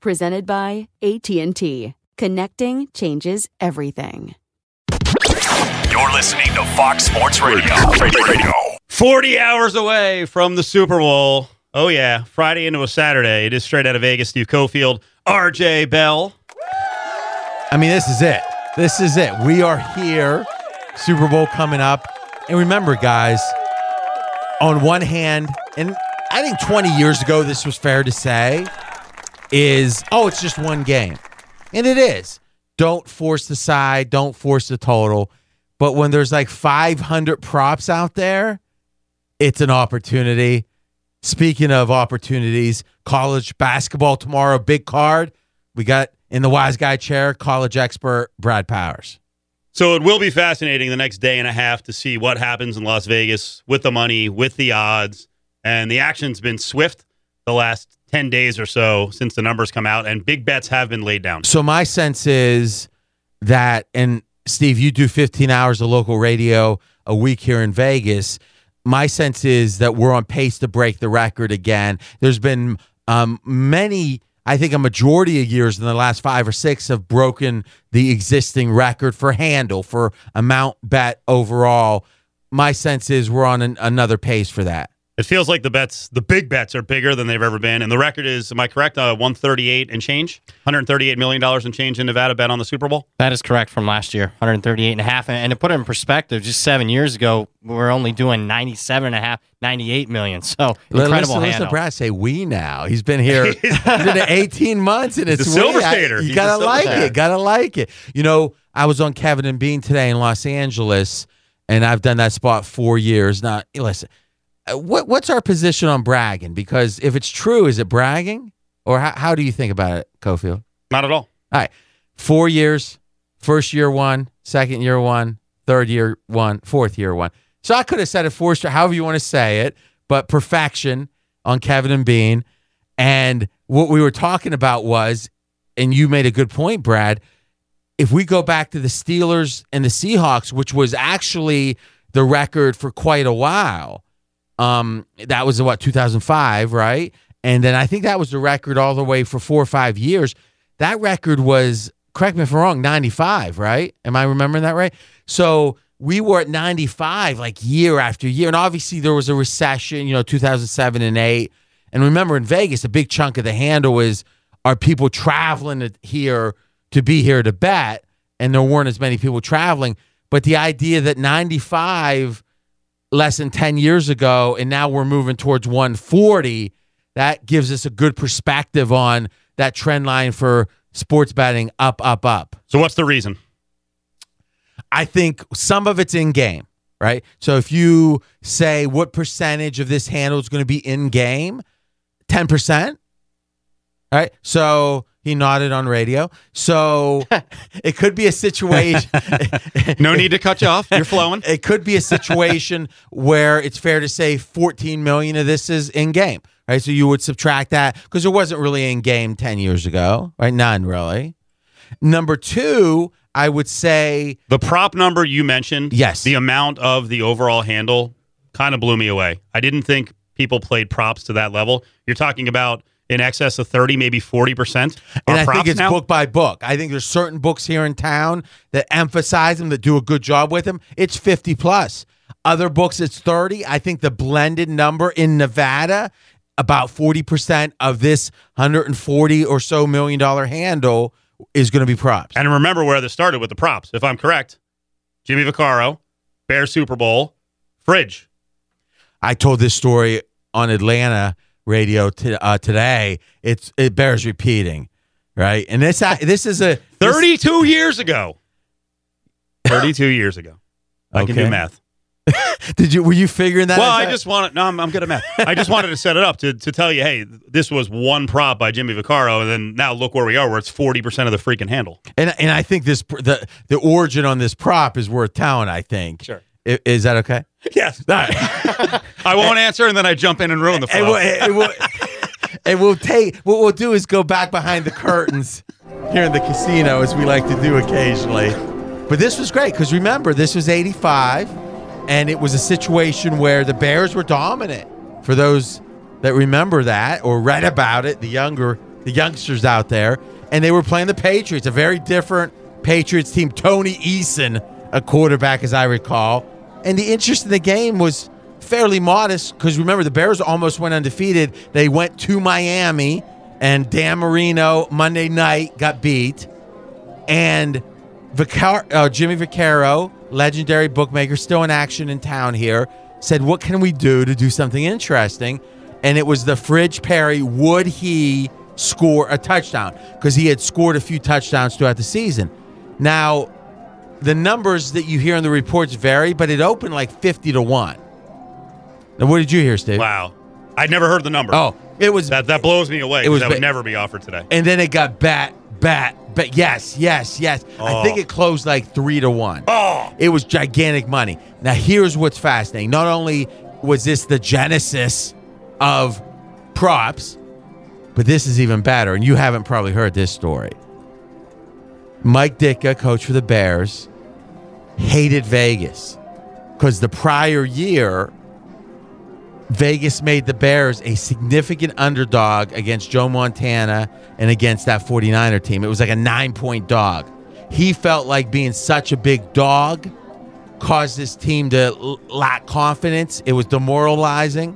Presented by AT&T. Connecting changes everything. You're listening to Fox Sports Radio. Radio. 40 hours away from the Super Bowl. Oh, yeah. Friday into a Saturday. It is straight out of Vegas. Steve Cofield, RJ Bell. I mean, this is it. This is it. We are here. Super Bowl coming up. And remember, guys, on one hand, and I think 20 years ago, this was fair to say, is oh, it's just one game. And it is. Don't force the side, don't force the total. But when there's like 500 props out there, it's an opportunity. Speaking of opportunities, college basketball tomorrow, big card. We got in the wise guy chair, college expert Brad Powers. So it will be fascinating the next day and a half to see what happens in Las Vegas with the money, with the odds. And the action's been swift the last 10 days or so since the numbers come out, and big bets have been laid down. So my sense is that, and Steve, you do 15 hours of local radio a week here in Vegas. My sense is that we're on pace to break the record again. There's been um, many, I think a majority of years in the last five or six have broken the existing record for handle, for amount bet overall. My sense is we're on an, another pace for that. It feels like the bets, the big bets, are bigger than they've ever been, and the record is, am I correct? Uh, one thirty-eight and change, one hundred thirty-eight million dollars in change in Nevada bet on the Super Bowl. That is correct from last year, 138 and a half. And to put it in perspective, just seven years ago, we were only doing 97 and a half, 98 million. So incredible listen, listen to Brad say we now. He's been here he's been 18 months and it's the Silver we. Stater. You He's gotta like Stater. it. Gotta like it. You know, I was on Kevin and Bean today in Los Angeles, and I've done that spot four years. Now, listen, Uh, what what's our position on bragging? Because if it's true, is it bragging, or how, how do you think about it, Cofield? Not at all. All right, four years, first year one, second year one, third year one, fourth year one. So I could have said it four however you want to say it, but perfection on Kevin and Bean. And what we were talking about was, and you made a good point, Brad. If we go back to the Steelers and the Seahawks, which was actually the record for quite a while, um, that was what 2005, right? And then I think that was the record all the way for four or five years. That record was, correct me if I'm wrong, 95, right? Am I remembering that right? So we were at 95 like year after year. And obviously there was a recession, you know, 2007 and 8. And remember in Vegas, a big chunk of the handle is are people traveling here to be here to bet? And there weren't as many people traveling. But the idea that 95 less than 10 years ago and now we're moving towards 140 that gives us a good perspective on that trend line for sports betting up up up So what's the reason? i think some of it's in game right so if you say what percentage of this handle is going to be in game 10% All right. So he nodded on radio. So it could be a situation. No need to cut you off. You're flowing. it could be a situation where it's fair to say 14 million of this is in game, right? So you would subtract that because it wasn't really in game 10 years ago, right? None really. Number two, I would say The prop number you mentioned, Yes. the amount of the overall handle kind of blew me away. I didn't think people played props to that level. You're talking about in excess of 30, maybe 40%. And I think props it's now? book by book. I think there's certain books here in town that emphasize them, that do a good job with them. It's 50 plus. Other books, it's 30. I think the blended number in Nevada, about 40% of this 140 or so million dollar handle is going to be props. And remember where this started with the props, if I'm correct. Jimmy Vaccaro, Bear Super Bowl, Fridge. I told this story on Atlanta radio to, uh, today. It's it bears repeating, right? And this this is a 32 years ago. 32 years ago. I can do Okay. math. Did you were you figuring that? Well, I just wanted, no, I'm, I'm good at math. I just wanted to set it up to, to tell you, hey, this was one prop by Jimmy Vaccaro, and then now look where we are, where it's 40% of the freaking handle. And and I think this the the origin on this prop is worth telling. I think. Sure. I- Is that okay? Yes. I won't answer, and then I jump in and ruin the And flow. we'll, and we'll, and we'll take what we'll do is go back behind the curtains here in the casino as we like to do occasionally. But this was great because remember this was '85, and it was a situation where the Bears were dominant. For those that remember that or read about it, the younger the youngsters out there, and they were playing the Patriots, a very different Patriots team. Tony Eason, a quarterback, as I recall. And the interest in the game was fairly modest because remember, the Bears almost went undefeated. They went to Miami, and Dan Marino Monday night got beat. And Vicar- uh, Jimmy Vaccaro, legendary bookmaker, still in action in town here, said, What can we do to do something interesting? And it was the Fridge Perry. Would he score a touchdown? Because he had scored a few touchdowns throughout the season. Now, the numbers that you hear in the reports vary, but it opened like 50 to 1. Now, what did you hear, Steve? wow. I'd never heard the number. Oh, it was That, that blows me away. It was that would never be offered today. and then it got bat, bat, bat. Yes, yes, yes. I Oh. think it closed like three to one. Oh. It was gigantic money. Now, here's what's fascinating. Not only was this the genesis of props, but this is even better. And you haven't probably heard this story. Mike Ditka, coach for the Bears, hated Vegas because the prior year, Vegas made the Bears a significant underdog against Joe Montana and against that 49er team. It was like a nine point dog. He felt like being such a big dog caused his team to lack confidence. It was demoralizing,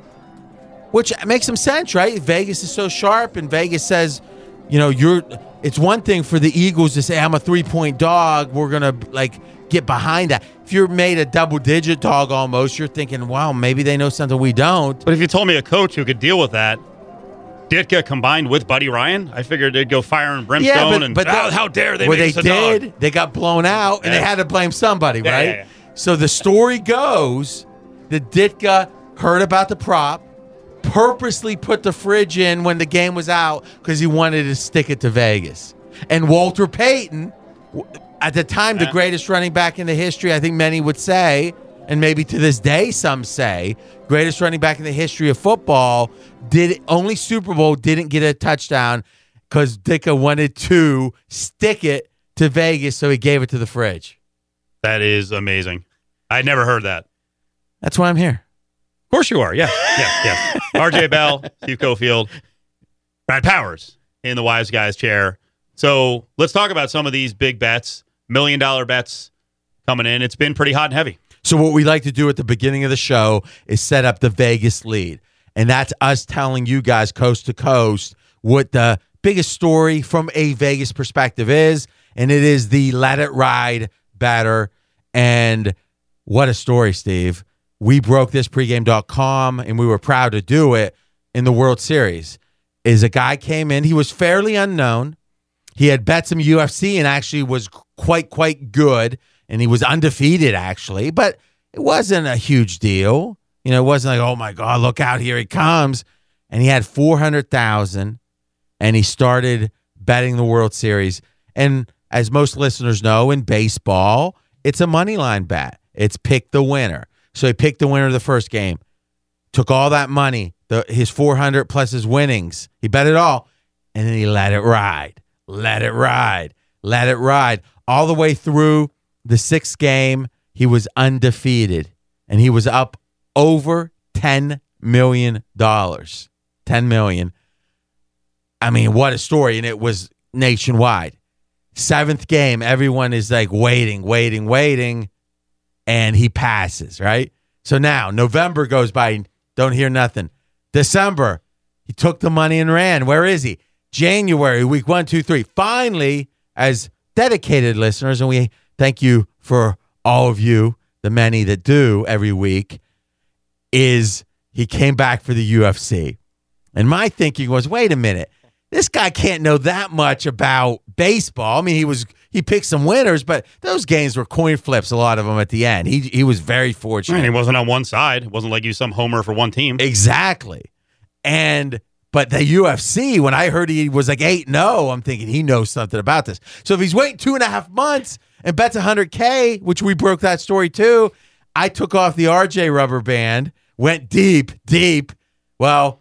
which makes some sense, right? Vegas is so sharp, and Vegas says, you know, you're. It's one thing for the Eagles to say, I'm a three point dog. We're going to like get behind that. If you're made a double digit dog almost, you're thinking, wow, maybe they know something we don't. But if you told me a coach who could deal with that, Ditka combined with Buddy Ryan, I figured they'd go fire and brimstone and how, how dare they Well, they a dog? did. They got blown out, and they had to blame somebody, Yeah, right? yeah, yeah. So the story goes that Ditka heard about the prop, purposely put the fridge in when the game was out because he wanted to stick it to Vegas. And Walter Payton, at the time, the greatest running back in the history, I think many would say, and maybe to this day some say, greatest running back in the history of football, did only Super Bowl didn't get a touchdown because Ditka wanted to stick it to Vegas, so he gave it to the fridge. That is amazing. I'd never heard that. That's why I'm here. Of course you are. Yeah. Yeah. Yeah. RJ Bell, Steve Cofield, Brad Powers in the Wise Guys chair. So let's talk about some of these big bets, million dollar bets coming in. It's been pretty hot and heavy. So what we like to do at the beginning of the show is set up the Vegas lead. And that's us telling you guys coast to coast what the biggest story from a Vegas perspective is. And it is the let it ride batter. And what a story, Steve. We broke this pregame.com and we were proud to do it in the World Series. Is a guy came in, he was fairly unknown. He had bet some UFC and actually was quite, quite good. And he was undefeated, actually, but it wasn't a huge deal. You know, it wasn't like, oh my God, look out, here he comes. And he had 400,000. and he started betting the World Series. And as most listeners know, in baseball, it's a money line bet. It's pick the winner. So he picked the winner of the first game, took all that money, the, his 400 plus his winnings. He bet it all, and then he let it ride, let it ride, let it ride. All the way through the sixth game, he was undefeated, and he was up over $10 million. 10 million. I mean, what a story. And it was nationwide. Seventh game, everyone is like waiting, waiting, waiting, and he passes, right? So now November goes by, don't hear nothing. December, he took the money and ran. Where is he? January, week one, two, three. Finally, as dedicated listeners, and we thank you for all of you, the many that do every week, is he came back for the UFC. And my thinking was, wait a minute, this guy can't know that much about baseball. I mean, he was he picked some winners, but those games were coin flips. A lot of them at the end. He he was very fortunate. And he wasn't on one side. It wasn't like he was some homer for one team. Exactly. And but the UFC, when I heard he was like eight no, oh, I'm thinking he knows something about this. So if he's waiting two and a half months and bets 100k, which we broke that story too, I took off the RJ rubber band, went deep, deep. Well,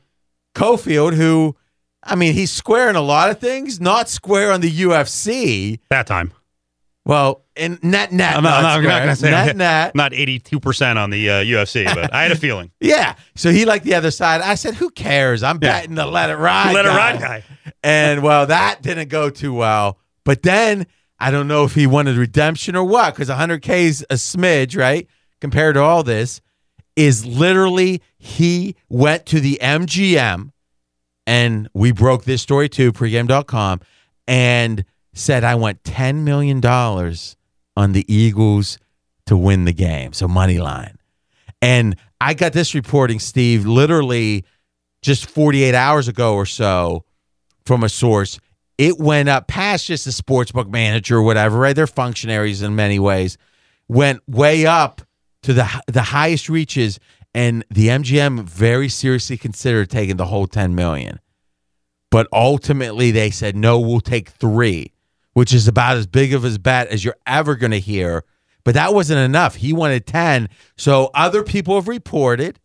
Cofield, who I mean, he's square in a lot of things, not square on the UFC. That time. Well, in net net, I'm not, not, I'm not to say net I'm net. not 82% on the uh, UFC, but I had a feeling. Yeah. So he liked the other side. I said, who cares? I'm Yeah. betting the let it ride. Let it ride guy. And well, that didn't go too well. But then I don't know if he wanted redemption or what, because 100K is a smidge, right? Compared to all this, is literally he went to the MGM and we broke this story too, pregame.com, and said, I want $10 million on the Eagles to win the game. So money line. And I got this reporting, Steve, literally just 48 hours ago or so from a source. It went up past just a sportsbook manager or whatever, right? They're functionaries in many ways. Went way up to the the highest reaches, and the MGM very seriously considered taking the whole 10 million. But ultimately, they said no, we'll take three, which is about as big of a bet as you're ever going to hear. But that wasn't enough. He wanted 10. So other people have reported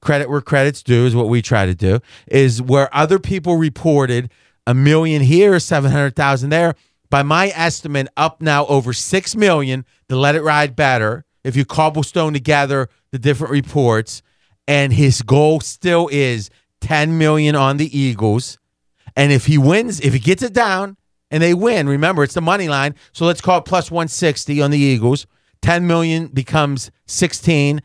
credit where credit's due is what we try to do is where other people reported a million here 700,000 there by my estimate up now over 6 million to let it ride bettor if you cobblestone together the different reports and his goal still is 10 million on the Eagles and if he wins if he gets it down and they win remember it's the money line so let's call it plus 160 on the Eagles 10 million becomes 16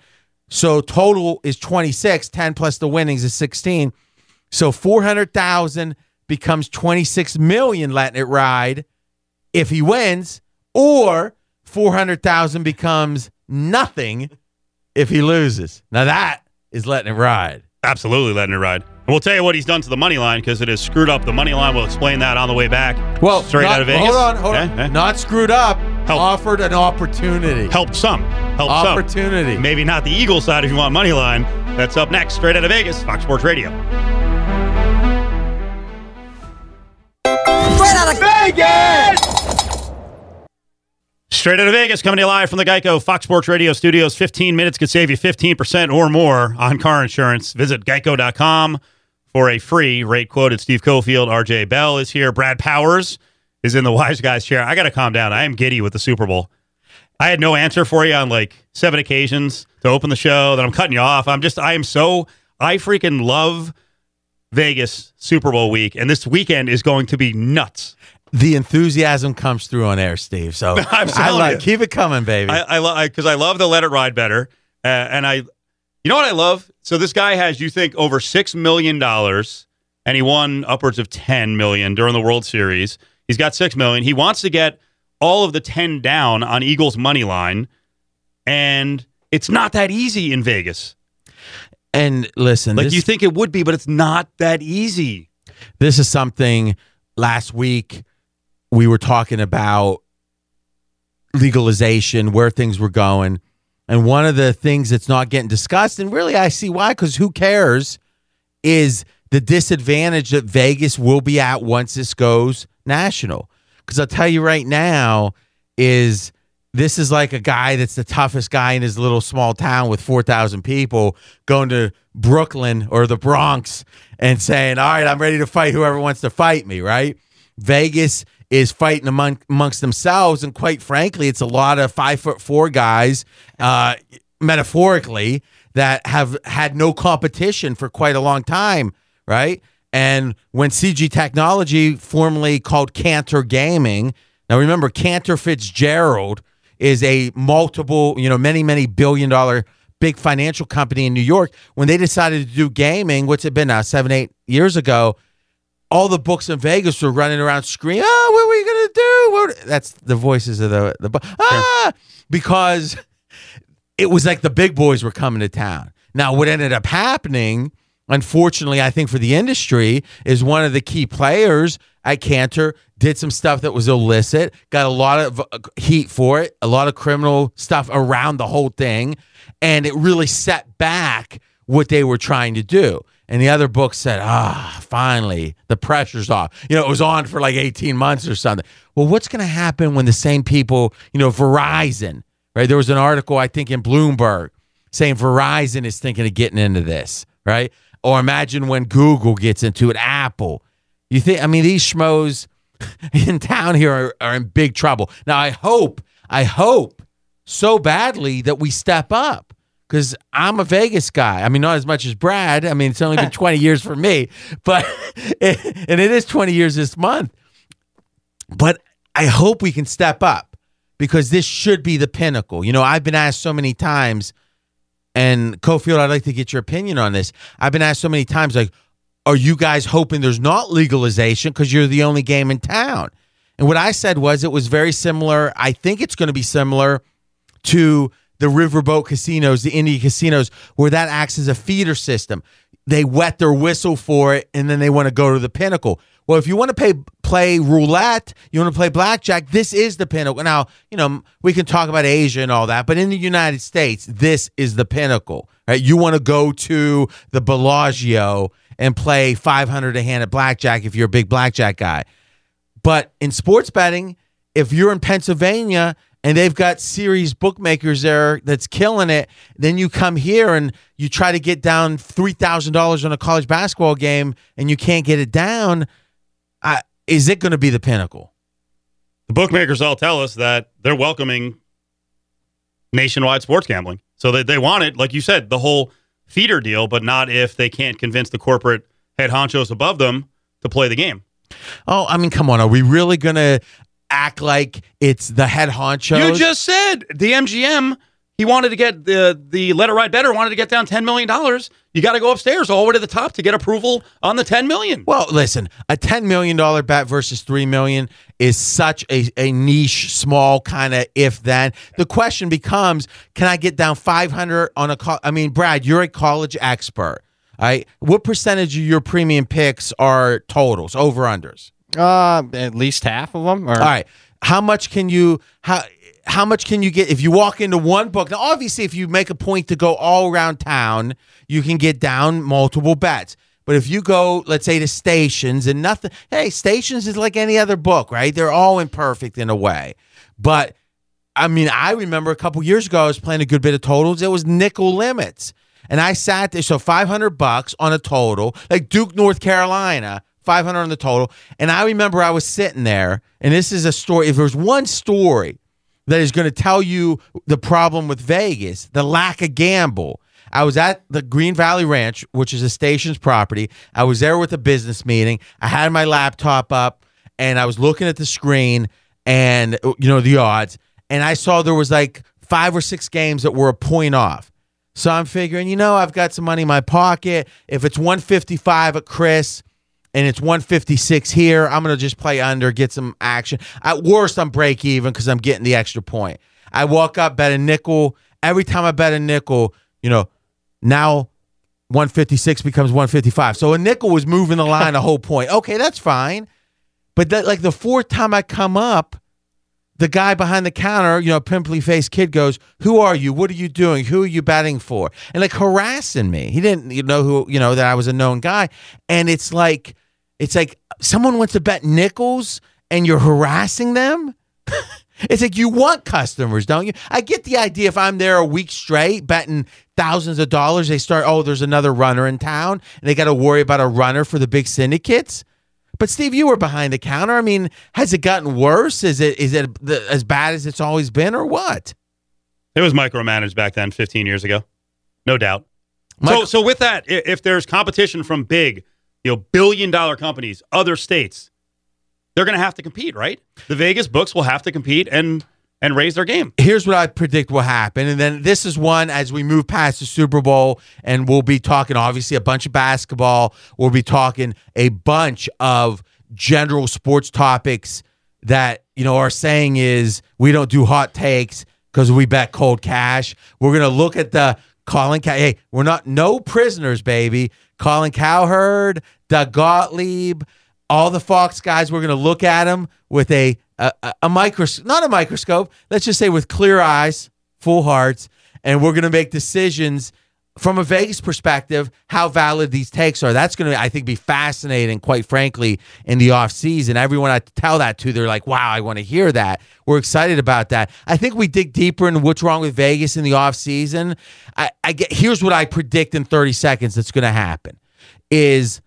so total is 26. 10 plus the winnings is 16. So 400,000 becomes 26 million letting it ride if he wins, or 400,000 becomes nothing if he loses. Now that is letting it ride. Absolutely letting it ride. And we'll tell you what he's done to the money line because it has screwed up the money line. We'll explain that on the way back. Well, straight not- out of Vegas. Hold on, hold on. Okay, okay. Not screwed up. Help. Offered an opportunity. Helped some. Helped some. Opportunity. Maybe not the Eagle side if you want money line. That's up next, straight out of Vegas, Fox Sports Radio. Straight out of Vegas, coming to you live from the Geico Fox Sports Radio studios. 15 minutes could save you 15% or more on car insurance. Visit geico.com for a free rate quote. quoted. Steve Cofield, RJ Bell is here. Brad Powers is in the Wise Guys chair. I got to calm down. I am giddy with the Super Bowl. I had no answer for you on like seven occasions to open the show. That I'm cutting you off. I'm just, I am so, I freaking love Vegas Super Bowl week, and this weekend is going to be nuts. The enthusiasm comes through on air, Steve. So I'm I like you. keep it coming, baby. I, I love because I, love the Let It Ride bettor, uh, and I, you know what I love. So this guy has, you think, over six million dollars, and he won upwards of ten million during the World Series. He's got six million. He wants to get all of the ten down on Eagles money line, and it's not that easy in Vegas. and listen, Like this, you think it would be, but it's not that easy. this is something last week we were talking about legalization, where things were going. And one of the things that's not getting discussed, and really I see why, because who cares, is the disadvantage that Vegas will be at once this goes national. Because I'll tell you right now, is this is like a guy that's the toughest guy in his little small town with 4,000 people going to Brooklyn or the Bronx and saying, All right, I'm ready to fight whoever wants to fight me, right? Vegas is fighting among, amongst themselves. And quite frankly, it's a lot of five foot four guys, uh, metaphorically, that have had no competition for quite a long time, right? And when CG Technology, formerly called Cantor Gaming, now remember, Cantor Fitzgerald is a multiple, you know, many, many billion dollar big financial company in New York. When they decided to do gaming, what's it been now, seven, eight years ago, all the books in Vegas were running around screaming, "Oh, what are we gonna do?" What? That's the voices of the the ah, because it was like the big boys were coming to town. Now, what ended up happening, unfortunately, I think for the industry, is one of the key players at Cantor did some stuff that was illicit, got a lot of uh, heat for it, a lot of criminal stuff around the whole thing, and it really set back what they were trying to do. And the other book said, ah, finally, the pressure's off. You know, it was on for like 18 months or something. Well, what's going to happen when the same people, you know, Verizon, right? There was an article, I think, in Bloomberg saying Verizon is thinking of getting into this, right? Or imagine when Google gets into it, Apple. You think, I mean, these schmoes in town here are, are in big trouble. Now, I hope, I hope so badly that we step up because I'm a Vegas guy. I mean, not as much as Brad. I mean, it's only been 20 years for me, but it, and it is 20 years this month. But I hope we can step up because this should be the pinnacle. You know, I've been asked so many times, and Cofield, I'd like to get your opinion on this. I've been asked so many times, like, are you guys hoping there's not legalization because you're the only game in town? And what I said was it was very similar. I think it's going to be similar to the riverboat casinos, the Indian casinos, where that acts as a feeder system. They wet their whistle for it, and then they want to go to the pinnacle. Well, if you want to pay, play roulette, you want to play blackjack, this is the pinnacle. Now, you know, we can talk about Asia and all that, but in the United States, this is the pinnacle. Right? You want to go to the Bellagio and play 500 a hand at blackjack if you're a big blackjack guy. But in sports betting, if you're in Pennsylvania and they've got series bookmakers there that's killing it. Then you come here and you try to get down three thousand dollars on a college basketball game and you can't get it down. Uh, is it going to be the pinnacle? The bookmakers all tell us that they're welcoming nationwide sports gambling, so they they want it, like you said, the whole feeder deal, but not if they can't convince the corporate head honchos above them to play the game. Oh, I mean, come on. Are we really going to act like it's the head honcho. You just said the MGM. He wanted to get the the Let It Ride Bettor wanted to get down ten million dollars. You got to go upstairs all the way to the top to get approval on the ten million. Well, listen, a ten million dollar bet versus three million is such a, a niche, small kind of if then. The question becomes, can I get down five hundred on a? call? I mean, Brad, you're a college expert. All right, what percentage of your premium picks are totals, over unders? Uh, at least half of them. Or? All right. How much can you how how much can you get if you walk into one book? Now, obviously, if you make a point to go all around town, you can get down multiple bets. But if you go, let's say, to stations and nothing, hey, stations is like any other book, right? They're all imperfect in a way. But I mean, I remember a couple years ago, I was playing a good bit of totals. It was nickel limits. And I sat there, so 500 bucks on a total, like Duke, North Carolina, 500 on the total. And I remember I was sitting there, and this is a story. If there's one story that is going to tell you the problem with Vegas, the lack of gamble. I was at the Green Valley Ranch, which is a station's property. I was there with a business meeting. I had my laptop up and I was looking at the screen and, you know, the odds. And I saw there was like five or six games that were a point off. So I'm figuring, you know, I've got some money in my pocket. If it's 155 at Chris, and it's 156 here. I'm going to just play under, get some action. At worst, I'm break even because I'm getting the extra point. I walk up, bet a nickel. Every time I bet a nickel, you know, now 156 becomes 155. So a nickel was moving the line a whole point. Okay, that's fine. But that, like the fourth time I come up, the guy behind the counter, you know, pimply faced kid goes, "Who are you? What are you doing? Who are you betting for?" And like harassing me. He didn't you know who you know that I was a known guy, and it's like it's like someone wants to bet nickels and you're harassing them. it's like you want customers, don't you? I get the idea. If I'm there a week straight betting thousands of dollars, they start. Oh, there's another runner in town, and they got to worry about a runner for the big syndicates. But Steve, you were behind the counter. I mean, has it gotten worse? Is it is it the, as bad as it's always been, or what? It was micromanaged back then, 15 years ago, no doubt. So, so with that, if there's competition from big, you know, billion dollar companies, other states, they're going to have to compete, right? The Vegas books will have to compete and and raise their game. Here's what I predict will happen, and then this is one as we move past the Super Bowl, and we'll be talking obviously a bunch of basketball. We'll be talking a bunch of general sports topics that you know our saying is we don't do hot takes because we bet cold cash. We're gonna look at the Colin. Cow- hey, we're not no prisoners, baby. Colin Cowherd, Doug Gottlieb, all the Fox guys. We're gonna look at them with a a, a, a microscope, not a microscope. Let's just say with clear eyes, full hearts, and we're gonna make decisions from a Vegas perspective, how valid these takes are. That's going to, I think, be fascinating, quite frankly, in the offseason. Everyone I tell that to, they're like, wow, I want to hear that. We're excited about that. I think we dig deeper into what's wrong with Vegas in the offseason. I, I get, here's what I predict in 30 seconds that's going to happen is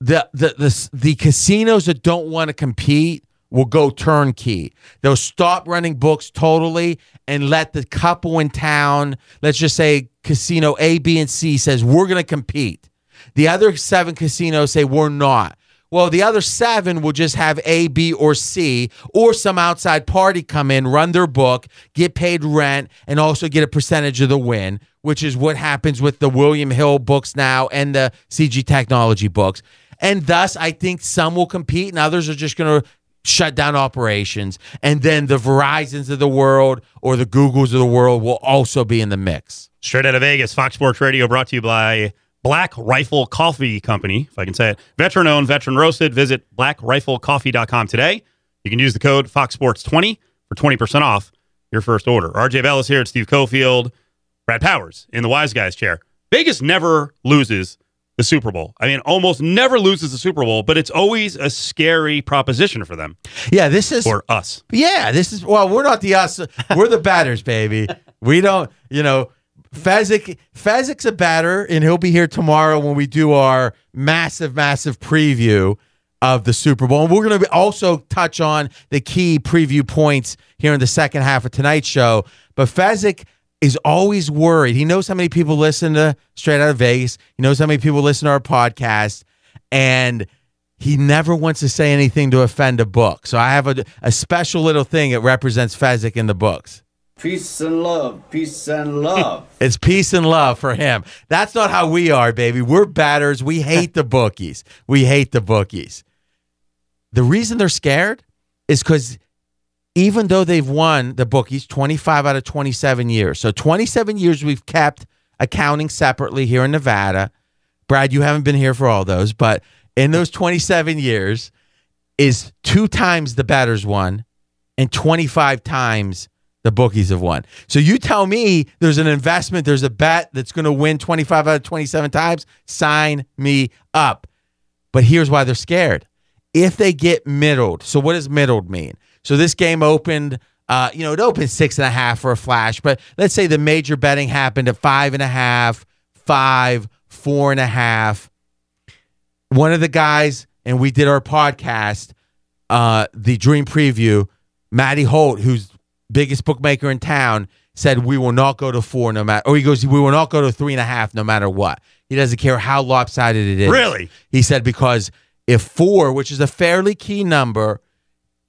the, the, the, the casinos that don't want to compete will go turnkey. They'll stop running books totally and let the couple in town, let's just say casino A, B, and C says, we're going to compete. The other seven casinos say, we're not. Well, the other seven will just have A, B, or C, or some outside party come in, run their book, get paid rent, and also get a percentage of the win, which is what happens with the William Hill books now and the CG Technology books. And thus, I think some will compete and others are just going to shut down operations. And then the Verizons of the world or the Googles of the world will also be in the mix. Straight out of Vegas, Fox Sports Radio brought to you by Black Rifle Coffee Company, if I can say it. Veteran owned, veteran roasted. Visit blackriflecoffee.com today. You can use the code FOXSports20 for 20% off your first order. RJ Bell is here. at Steve Cofield, Brad Powers in the Wise Guys chair. Vegas never loses the Super Bowl. I mean, almost never loses the Super Bowl, but it's always a scary proposition for them, Yeah, this is for us. Yeah, this is well, we're not the us. We're the batters, baby. We don't, you know, Fezzik Fezzik's a batter, and he'll be here tomorrow when we do our massive, massive preview of the Super Bowl. And we're going to also touch on the key preview points here in the second half of tonight's show. But Fezzik is always worried. He knows how many people listen to Straight Out of Vegas. He knows how many people listen to our podcast, and he never wants to say anything to offend a book. So I have a, a special little thing that represents Fezzik in the books. Peace and love. Peace and love. It's peace and love for him. That's not how we are, baby. We're batters. We hate the bookies. We hate the bookies. The reason they're scared is because even though they've won the bookies 25 out of 27 years, so 27 years we've kept accounting separately here in Nevada. Brad, you haven't been here for all those, but in those 27 years is two times the batters won and 25 times the bookies have won. So you tell me there's an investment, there's a bet that's going to win 25 out of 27 times, sign me up. But here's why they're scared. If they get middled, so what does middled mean? So this game opened, uh, you know, it opened six and a half for a flash, but let's say the major betting happened at five and a half, five, four and a half. One of the guys, and we did our podcast, uh, the Dream Preview, Matty Holt, who's biggest bookmaker in town, said we will not go to four no matter. Or he goes, we will not go to three and a half no matter what. He doesn't care how lopsided it is. Really? He said because if four, which is a fairly key number,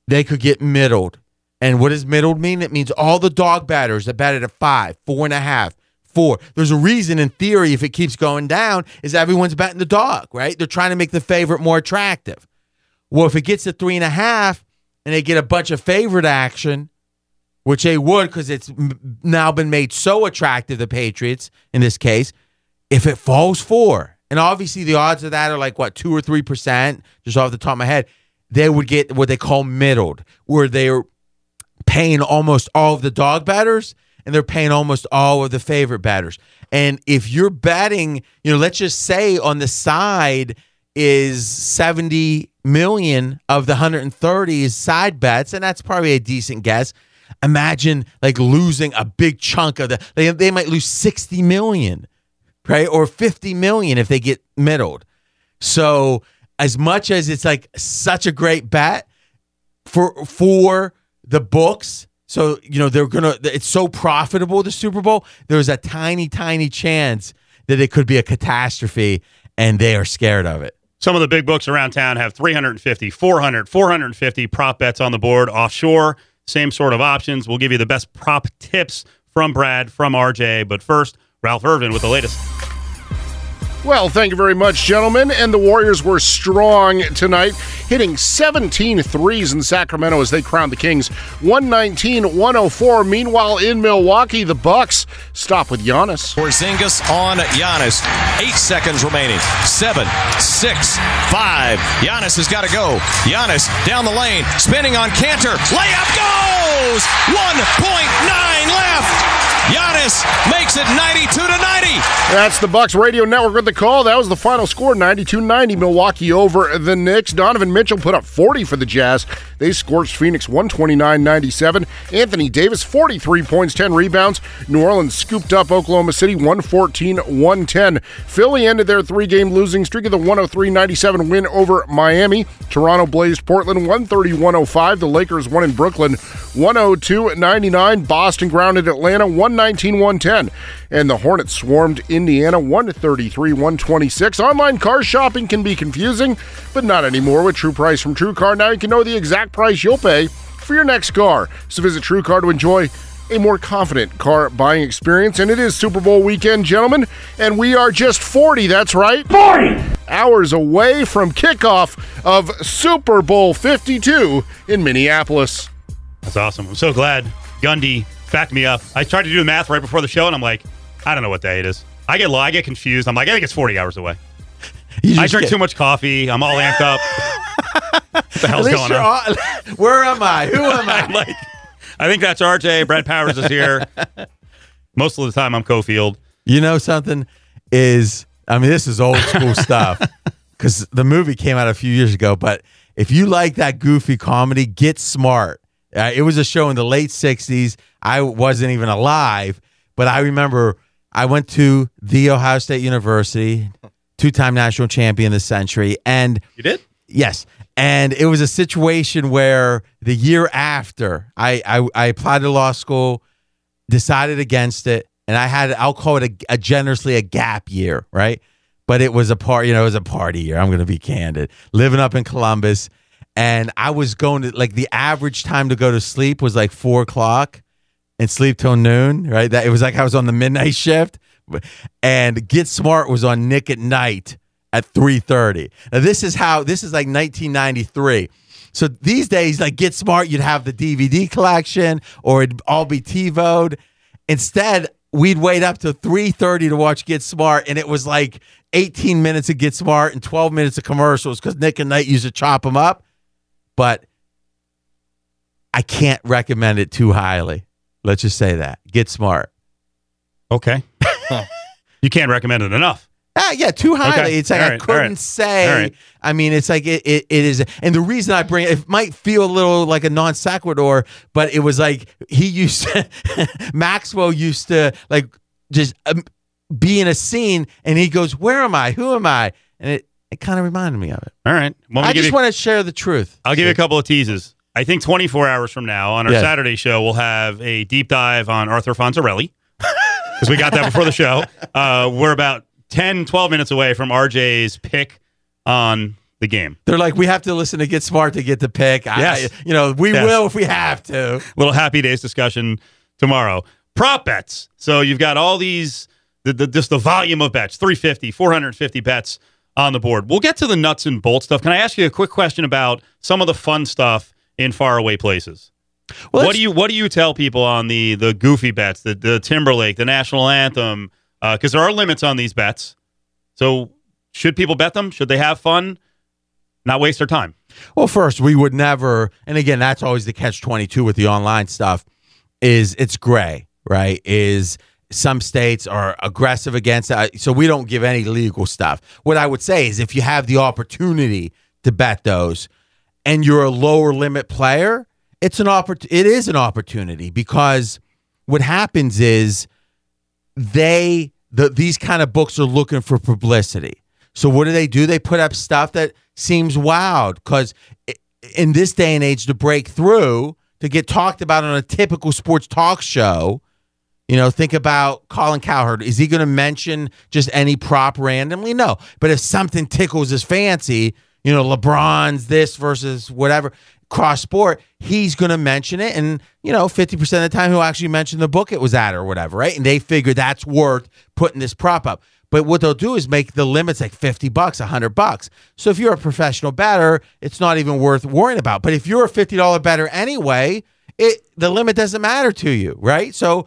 they could get middled. And what does middled mean? It means all the dog batters that batted at five, four and a half, four. There's a reason in theory if it keeps going down is everyone's betting the dog, right? They're trying to make the favorite more attractive. Well, if it gets to three and a half and they get a bunch of favorite action, which they would because it's now been made so attractive, the Patriots in this case, if it falls four, and obviously the odds of that are like what, two or three percent, just off the top of my head, they would get what they call middled, where they're paying almost all of the dog batters and they're paying almost all of the favorite batters. And if you're betting, you know, let's just say on the side is 70 million of the 130 is side bets, and that's probably a decent guess. Imagine like losing a big chunk of the they, they might lose 60 million, right? Or 50 million if they get middled. So as much as it's like such a great bet for for the books, so you know they're gonna it's so profitable the Super Bowl, there's a tiny, tiny chance that it could be a catastrophe and they are scared of it. Some of the big books around town have 350, 400, 450 prop bets on the board offshore. Same sort of options. We'll give you the best prop tips from Brad, from RJ. But first, Ralph Irvin with the latest. Well, thank you very much, gentlemen. And the Warriors were strong tonight, hitting 17 threes in Sacramento as they crowned the Kings 119 104. Meanwhile, in Milwaukee, the Bucks stop with Giannis. Porzingis on Giannis. Eight seconds remaining. Seven, six, five. Giannis has got to go. Giannis down the lane, spinning on Kanter. Layup goes! 1.9 left. Giannis makes it 92 to 90. That's the Bucks Radio Network with the call. That was the final score 92 90. Milwaukee over the Knicks. Donovan Mitchell put up 40 for the Jazz. They scorched Phoenix 129 97. Anthony Davis, 43 points, 10 rebounds. New Orleans scooped up Oklahoma City 114 110. Philly ended their three game losing streak of the 103 97 win over Miami. Toronto blazed Portland 130 105. The Lakers won in Brooklyn 102 99. Boston grounded Atlanta 119 110. And the Hornets swarmed Indiana 133 126. Online car shopping can be confusing, but not anymore with True Price from True Car. Now you can know the exact price you'll pay for your next car. So visit True Car to enjoy a more confident car buying experience. And it is Super Bowl weekend, gentlemen, and we are just 40, that's right. 40! Hours away from kickoff of Super Bowl 52 in Minneapolis. That's awesome. I'm so glad Gundy backed me up. I tried to do the math right before the show, and I'm like, I don't know what day it is. I get I get confused. I'm like, I think it's 40 hours away. I drink get- too much coffee. I'm all amped up. what the hell's going on? all- where am I? Who am I? Like, I think that's RJ. Brad Powers is here. Most of the time, I'm Cofield. You know something is I mean this is old school stuff because the movie came out a few years ago. But if you like that goofy comedy, Get Smart. Uh, it was a show in the late '60s. I wasn't even alive, but I remember I went to the Ohio State University, two-time national champion this century, and You did? Yes. And it was a situation where the year after I, I, I applied to law school, decided against it, and I had I'll call it a, a generously a gap year, right? But it was a part, you know, it was a party year. I'm going to be candid. Living up in Columbus, and I was going to like the average time to go to sleep was like four o'clock, and sleep till noon, right? That it was like I was on the midnight shift, and Get Smart was on Nick at Nite at 3:30. Now this is how this is like 1993. So these days, like Get Smart, you'd have the DVD collection or it'd all be TiVoed. Instead, we'd wait up to 3:30 to watch Get Smart, and it was like 18 minutes of Get Smart and 12 minutes of commercials because Nick and Knight used to chop them up. But I can't recommend it too highly. Let's just say that. Get Smart. Okay. you can't recommend it enough. Ah, yeah, too highly. Okay. It's like All I couldn't right. say. Right. I mean, it's like it, it, it is. And the reason I bring it, it might feel a little like a non sequitur, but it was like he used to, Maxwell used to like just um, be in a scene and he goes, Where am I? Who am I? And it, it kind of reminded me of it. All right. Me I just you- want to share the truth. I'll give you a couple of teases. I think 24 hours from now on our Yes. Saturday show, we'll have a deep dive on Arthur Fonzarelli because we got that before the show. Uh, we're about 10, 12 minutes away from RJ's pick on the game. They're like, we have to listen to Get Smart to get the pick. I, Yes. you know, we Yes. will if we have to. Little happy days discussion tomorrow. Prop bets. So you've got all these, the, the, just the volume of bets 350, 450 bets on the board. We'll get to the nuts and bolts stuff. Can I ask you a quick question about some of the fun stuff in faraway places? Well, what do you what do you tell people on the the goofy bets, the the Timberlake, the national anthem? Uh, because there are limits on these bets. So should people bet them? Should they have fun? Not waste their time. Well, first, we would never, and again, that's always the catch 22 with the online stuff, is it's gray, right? Is some states are aggressive against it. So we don't give any legal stuff. What I would say is if you have the opportunity to bet those and you're a lower limit player, it's an oppor- it is an opportunity because what happens is they the, these kind of books are looking for publicity. So what do they do? They put up stuff that seems wild because in this day and age to break through to get talked about on a typical sports talk show you know, think about Colin Cowherd. Is he going to mention just any prop randomly? No. But if something tickles his fancy, you know, LeBron's this versus whatever cross sport, he's going to mention it. And, you know, 50% of the time he'll actually mention the book it was at or whatever, right? And they figure that's worth putting this prop up. But what they'll do is make the limits like 50 bucks, 100 bucks. So if you're a professional bettor, it's not even worth worrying about. But if you're a $50 bettor anyway, it the limit doesn't matter to you, right? So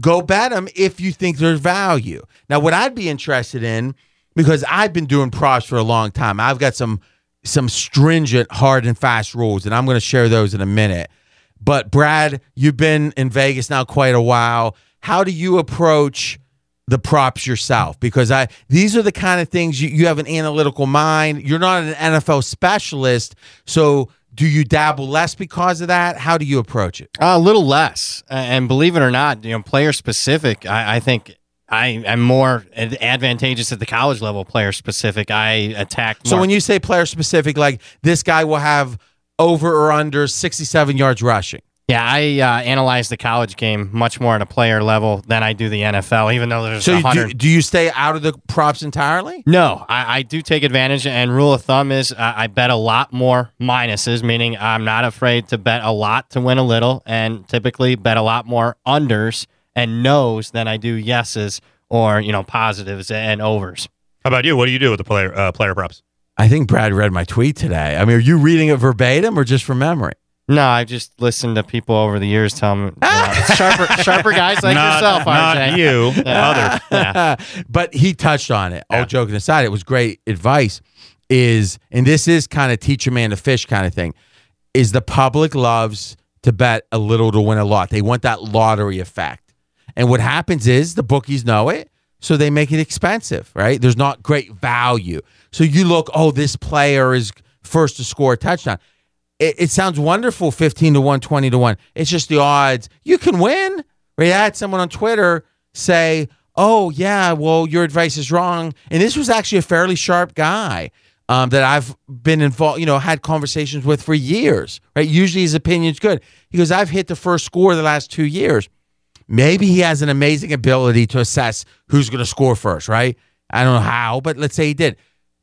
go bet them if you think there's value. Now, what I'd be interested in, because I've been doing props for a long time, I've got some some stringent, hard and fast rules, and I'm going to share those in a minute. But Brad, you've been in Vegas now quite a while. How do you approach the props yourself? Because I these are the kind of things you, you have an analytical mind. You're not an NFL specialist, so do you dabble less because of that? How do you approach it? Uh, a little less, and believe it or not, you know, player specific. I, I think I am more advantageous at the college level. Player specific, I attack. So when you say player specific, like this guy will have over or under 67 yards rushing. Yeah, I uh, analyze the college game much more at a player level than I do the NFL. Even though there's so 100... do, do you stay out of the props entirely? No, I, I do take advantage. And rule of thumb is uh, I bet a lot more minuses, meaning I'm not afraid to bet a lot to win a little, and typically bet a lot more unders and nos than I do yeses or you know positives and overs. How about you? What do you do with the player uh, player props? I think Brad read my tweet today. I mean, are you reading it verbatim or just from memory? No, I've just listened to people over the years tell me you know, sharper, sharper guys like Not- yourself, not RJ. you, Yeah. other. but he touched on it. All joking aside, it was great advice. Is and this is kind of teach a man to fish kind of thing. Is the public loves to bet a little to win a lot. They want that lottery effect. And what happens is the bookies know it, so they make it expensive, right? There's not great value. So you look, oh, this player is first to score a touchdown. It, it sounds wonderful, 15 to 1, 20 to 1. It's just the odds. You can win. Right? I had someone on Twitter say, oh, yeah, well, your advice is wrong. And this was actually a fairly sharp guy. Um, that I've been involved, you know, had conversations with for years, right? Usually his opinion's good. He goes, I've hit the first score the last two years. Maybe he has an amazing ability to assess who's going to score first, right? I don't know how, but let's say he did.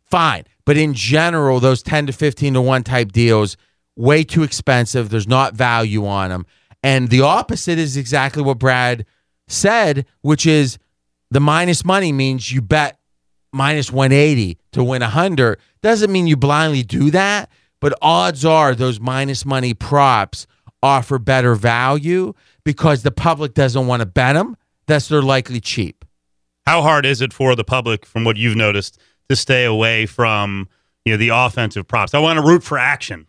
Fine. But in general, those 10 to 15 to 1 type deals, way too expensive. There's not value on them. And the opposite is exactly what Brad said, which is the minus money means you bet minus 180 to win 100. Doesn't mean you blindly do that, but odds are those minus money props offer better value because the public doesn't want to bet them. That's they're likely cheap. How hard is it for the public, from what you've noticed, to stay away from you know the offensive props? I want to root for action.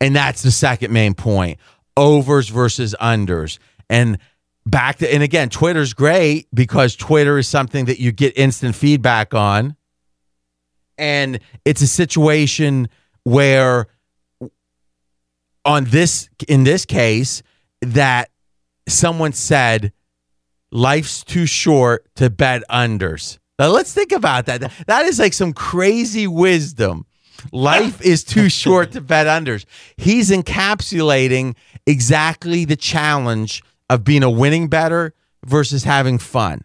And that's the second main point overs versus unders. And back to, and again, Twitter's great because Twitter is something that you get instant feedback on. And it's a situation where, on this, in this case, that someone said, life's too short to bet unders. Now let's think about that. That is like some crazy wisdom. Life is too short to bet unders. He's encapsulating exactly the challenge of being a winning bettor versus having fun,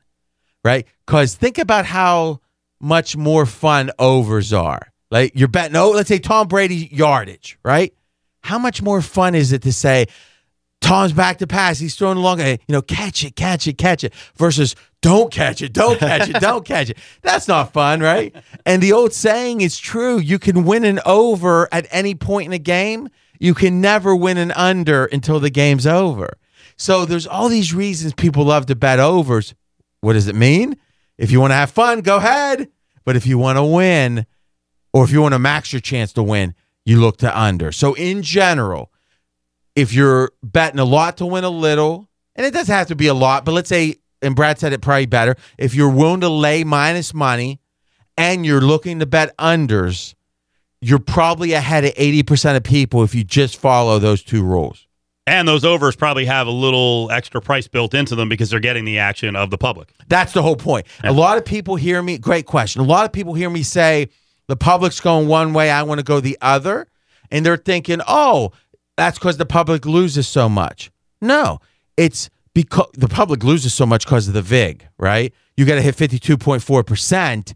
right? Because think about how much more fun overs are. Like you're betting, oh, let's say Tom Brady yardage, right? How much more fun is it to say, Tom's back to pass. He's throwing along, you know, catch it, catch it, catch it, versus don't catch it, don't catch it, don't catch it. That's not fun, right? And the old saying is true. You can win an over at any point in a game. You can never win an under until the game's over. So there's all these reasons people love to bet overs. What does it mean? If you want to have fun, go ahead. But if you want to win, or if you want to max your chance to win, you look to under. So in general, if you're betting a lot to win a little, and it doesn't have to be a lot, but let's say, and Brad said it probably better, if you're willing to lay minus money and you're looking to bet unders, you're probably ahead of 80% of people if you just follow those two rules. And those overs probably have a little extra price built into them because they're getting the action of the public. That's the whole point. A lot of people hear me, great question. A lot of people hear me say, the public's going one way, I want to go the other. And they're thinking, oh, that's because the public loses so much. No, it's because the public loses so much because of the VIG, right? You got to hit 52.4%,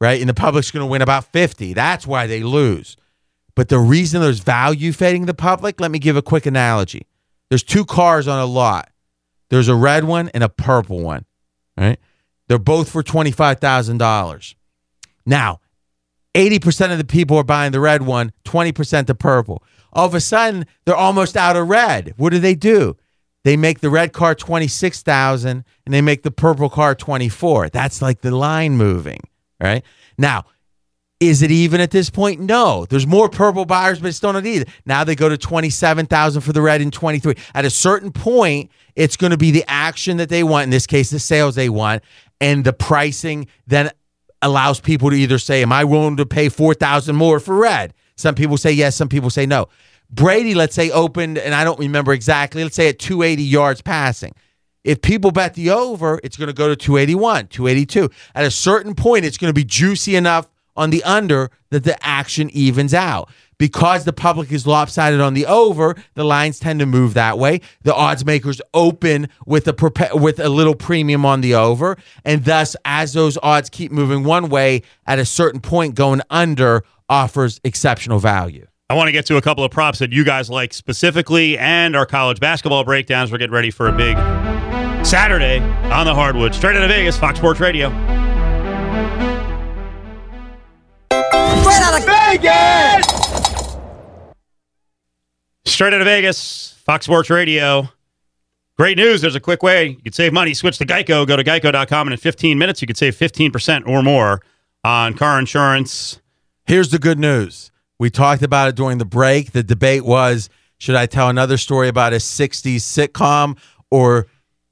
right? And the public's going to win about 50. That's why they lose. But the reason there's value fading the public, let me give a quick analogy. There's two cars on a lot. There's a red one and a purple one, right? They're both for $25,000. Now, 80% of the people are buying the red one, 20% the purple. All of a sudden, they're almost out of red. What do they do? They make the red car 26,000 and they make the purple car 24. That's like the line moving, right? Now, is it even at this point? No. There's more purple buyers, but it's still not either. Now they go to 27,000 for the red and 23. At a certain point, it's going to be the action that they want, in this case, the sales they want, and the pricing then allows people to either say, Am I willing to pay 4,000 more for red? Some people say yes, some people say no. Brady, let's say, opened, and I don't remember exactly, let's say at 280 yards passing. If people bet the over, it's going to go to 281, 282. At a certain point, it's going to be juicy enough on the under that the action evens out. Because the public is lopsided on the over, the lines tend to move that way. The odds makers open with a with a little premium on the over, and thus as those odds keep moving one way, at a certain point going under offers exceptional value. I want to get to a couple of props that you guys like specifically and our college basketball breakdowns. We're getting ready for a big Saturday on the hardwood. Straight out of Vegas, Fox Sports Radio. Straight out of Vegas! Straight out of Vegas, Fox Sports Radio. Great news. There's a quick way. You can save money. Switch to Geico. Go to geico.com, and in 15 minutes, you can save 15% or more on car insurance. Here's the good news. We talked about it during the break. The debate was should I tell another story about a 60s sitcom or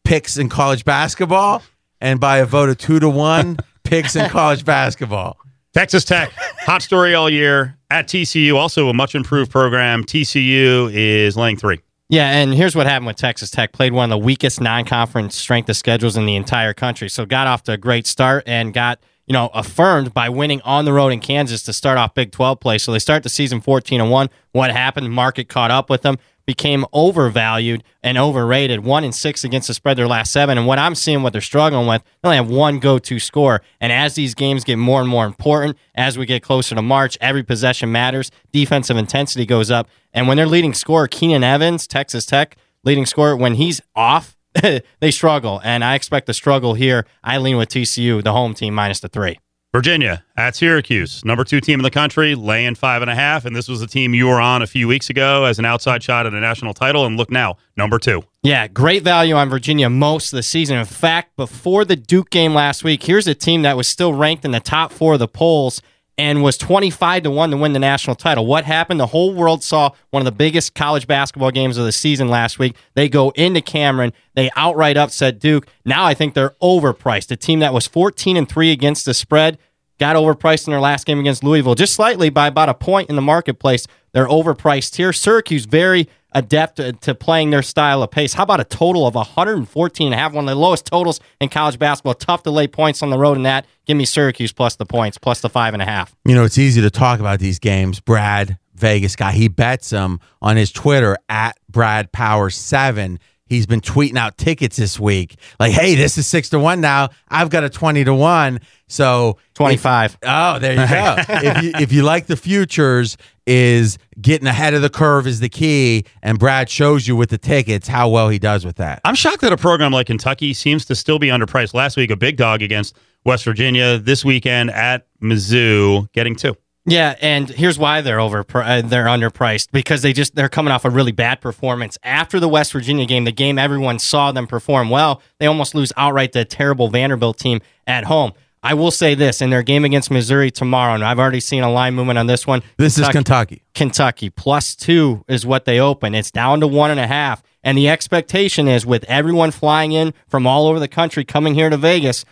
picks in college basketball? And by a vote of two to one, picks in college basketball. Texas Tech, hot story all year at TCU. Also, a much improved program. TCU is laying three. Yeah, and here's what happened with Texas Tech. Played one of the weakest non-conference strength of schedules in the entire country. So got off to a great start and got, you know, affirmed by winning on the road in Kansas to start off Big 12 play. So they start the season 14 and 1. What happened? Market caught up with them, became overvalued and overrated. 1 and 6 against the spread their last 7. And what I'm seeing what they're struggling with, they only have one go-to score. And as these games get more and more important, as we get closer to March, every possession matters. Defensive intensity goes up. And when their leading scorer, Keenan Evans, Texas Tech, leading scorer, when he's off, they struggle. And I expect the struggle here. I lean with TCU, the home team, minus the three. Virginia at Syracuse, number two team in the country, laying five and a half. And this was the team you were on a few weeks ago as an outside shot at a national title. And look now, number two. Yeah, great value on Virginia most of the season. In fact, before the Duke game last week, here's a team that was still ranked in the top four of the polls and was 25 to 1 to win the national title. What happened? The whole world saw one of the biggest college basketball games of the season last week. They go into Cameron, they outright upset Duke. Now I think they're overpriced. A team that was 14 and 3 against the spread got overpriced in their last game against Louisville just slightly by about a point in the marketplace. They're overpriced here. Syracuse very adept to, playing their style of pace. How about a total of 114 and a half, one of the lowest totals in college basketball. Tough to lay points on the road in that. Give me Syracuse plus the points, plus the five and a half. You know, it's easy to talk about these games. Brad, Vegas guy, he bets them on his Twitter at Brad Power Seven. He's been tweeting out tickets this week, like, "Hey, this is six to one now. I've got a twenty to one." So twenty five. Oh, there you go. if you if you like the futures, is getting ahead of the curve is the key, and Brad shows you with the tickets how well he does with that. I'm shocked that a program like Kentucky seems to still be underpriced. Last week, a big dog against West Virginia. This weekend at Mizzou, getting two. Yeah, and here's why they're over uh, they're underpriced because they just they're coming off a really bad performance after the West Virginia game, the game everyone saw them perform well. They almost lose outright to a terrible Vanderbilt team at home. I will say this in their game against Missouri tomorrow, and I've already seen a line movement on this one. This is Kentucky. Kentucky plus two is what they open. It's down to one and a half. And the expectation is with everyone flying in from all over the country coming here to Vegas,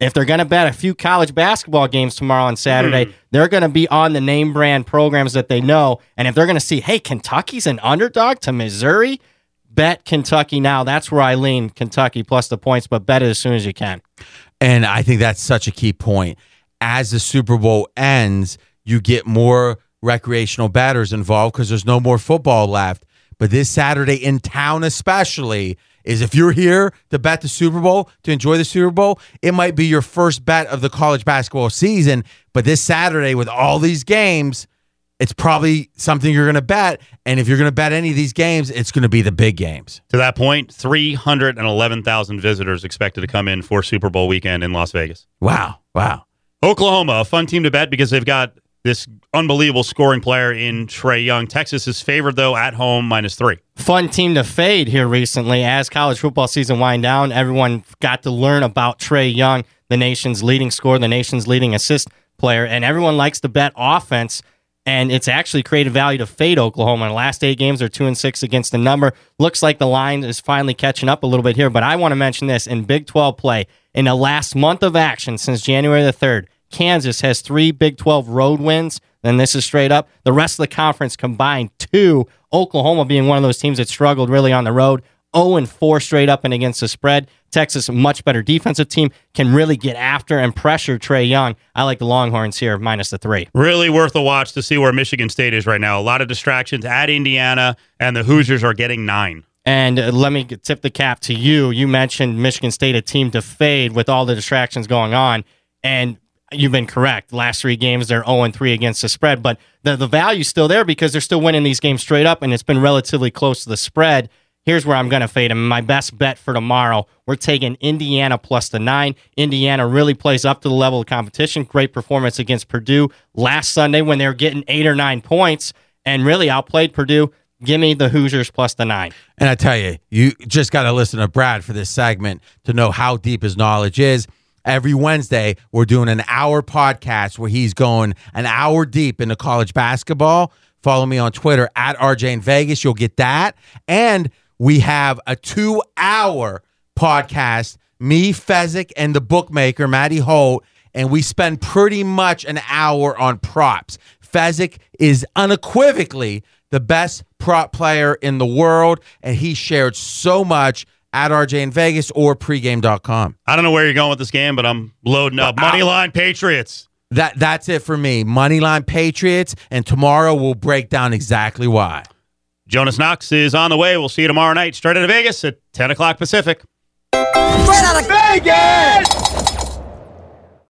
if they're going to bet a few college basketball games tomorrow on Saturday, Mhm. they're going to be on the name brand programs that they know. And if they're going to see, hey, Kentucky's an underdog to Missouri, bet Kentucky now. That's where I lean Kentucky plus the points, but bet it as soon as you can. And I think that's such a key point. As the Super Bowl ends, you get more recreational batters involved because there's no more football left. But this Saturday in town, especially, is if you're here to bet the Super Bowl, to enjoy the Super Bowl, it might be your first bet of the college basketball season. But this Saturday, with all these games, it's probably something you're going to bet. And if you're going to bet any of these games, it's going to be the big games. To that point, 311,000 visitors expected to come in for Super Bowl weekend in Las Vegas. Wow. Wow. Oklahoma, a fun team to bet because they've got this unbelievable scoring player in Trae Young. Texas is favored, though, at home, minus three. fun team to fade here recently as college football season wind down. Everyone got to learn about Trae Young, the nation's leading scorer, the nation's leading assist player, and everyone likes to bet offense. And it's actually created value to fade Oklahoma. In the last eight games, they're two and six against the number. Looks like the line is finally catching up a little bit here. But I want to mention this in Big 12 play. In the last month of action since January the 3rd, Kansas has three Big 12 road wins. Then this is straight up. The rest of the conference combined two. Oklahoma being one of those teams that struggled really on the road. 0 and 4 straight up and against the spread. Texas, a much better defensive team, can really get after and pressure Trae Young. I like the Longhorns here, minus the three. Really worth a watch to see where Michigan State is right now. A lot of distractions at Indiana, and the Hoosiers are getting nine. And uh, let me tip the cap to you. You mentioned Michigan State, a team to fade with all the distractions going on. And you've been correct. Last three games, they're 0 3 against the spread. But the, the value's still there because they're still winning these games straight up, and it's been relatively close to the spread. Here's where I'm going to fade them. My best bet for tomorrow, we're taking Indiana plus the nine. Indiana really plays up to the level of competition. Great performance against Purdue last Sunday when they were getting eight or nine points and really outplayed Purdue. Give me the Hoosiers plus the nine. And I tell you, you just got to listen to Brad for this segment to know how deep his knowledge is. Every Wednesday, we're doing an hour podcast where he's going an hour deep into college basketball. Follow me on Twitter at RJ in Vegas. You'll get that. And we have a two hour podcast, me, Fezzik, and the bookmaker, Matty Holt. And we spend pretty much an hour on props. Fezzik is unequivocally the best prop player in the world, and he shared so much at RJ in Vegas or pregame.com. I don't know where you're going with this game, but I'm loading up. Money line Patriots. That that's it for me. Moneyline Patriots, and tomorrow we'll break down exactly why. Jonas Knox is on the way. We'll see you tomorrow night, straight out of Vegas at 10 o'clock Pacific. Straight out of Vegas!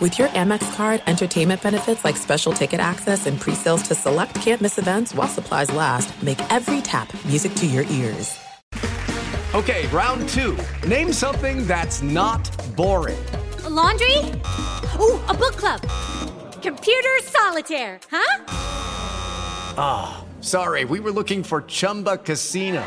With your Amex card, entertainment benefits like special ticket access and pre-sales to select campus events while supplies last, make every tap music to your ears. Okay, round two. Name something that's not boring. A laundry? Ooh, a book club. Computer solitaire, huh? Ah, sorry, we were looking for Chumba Casino.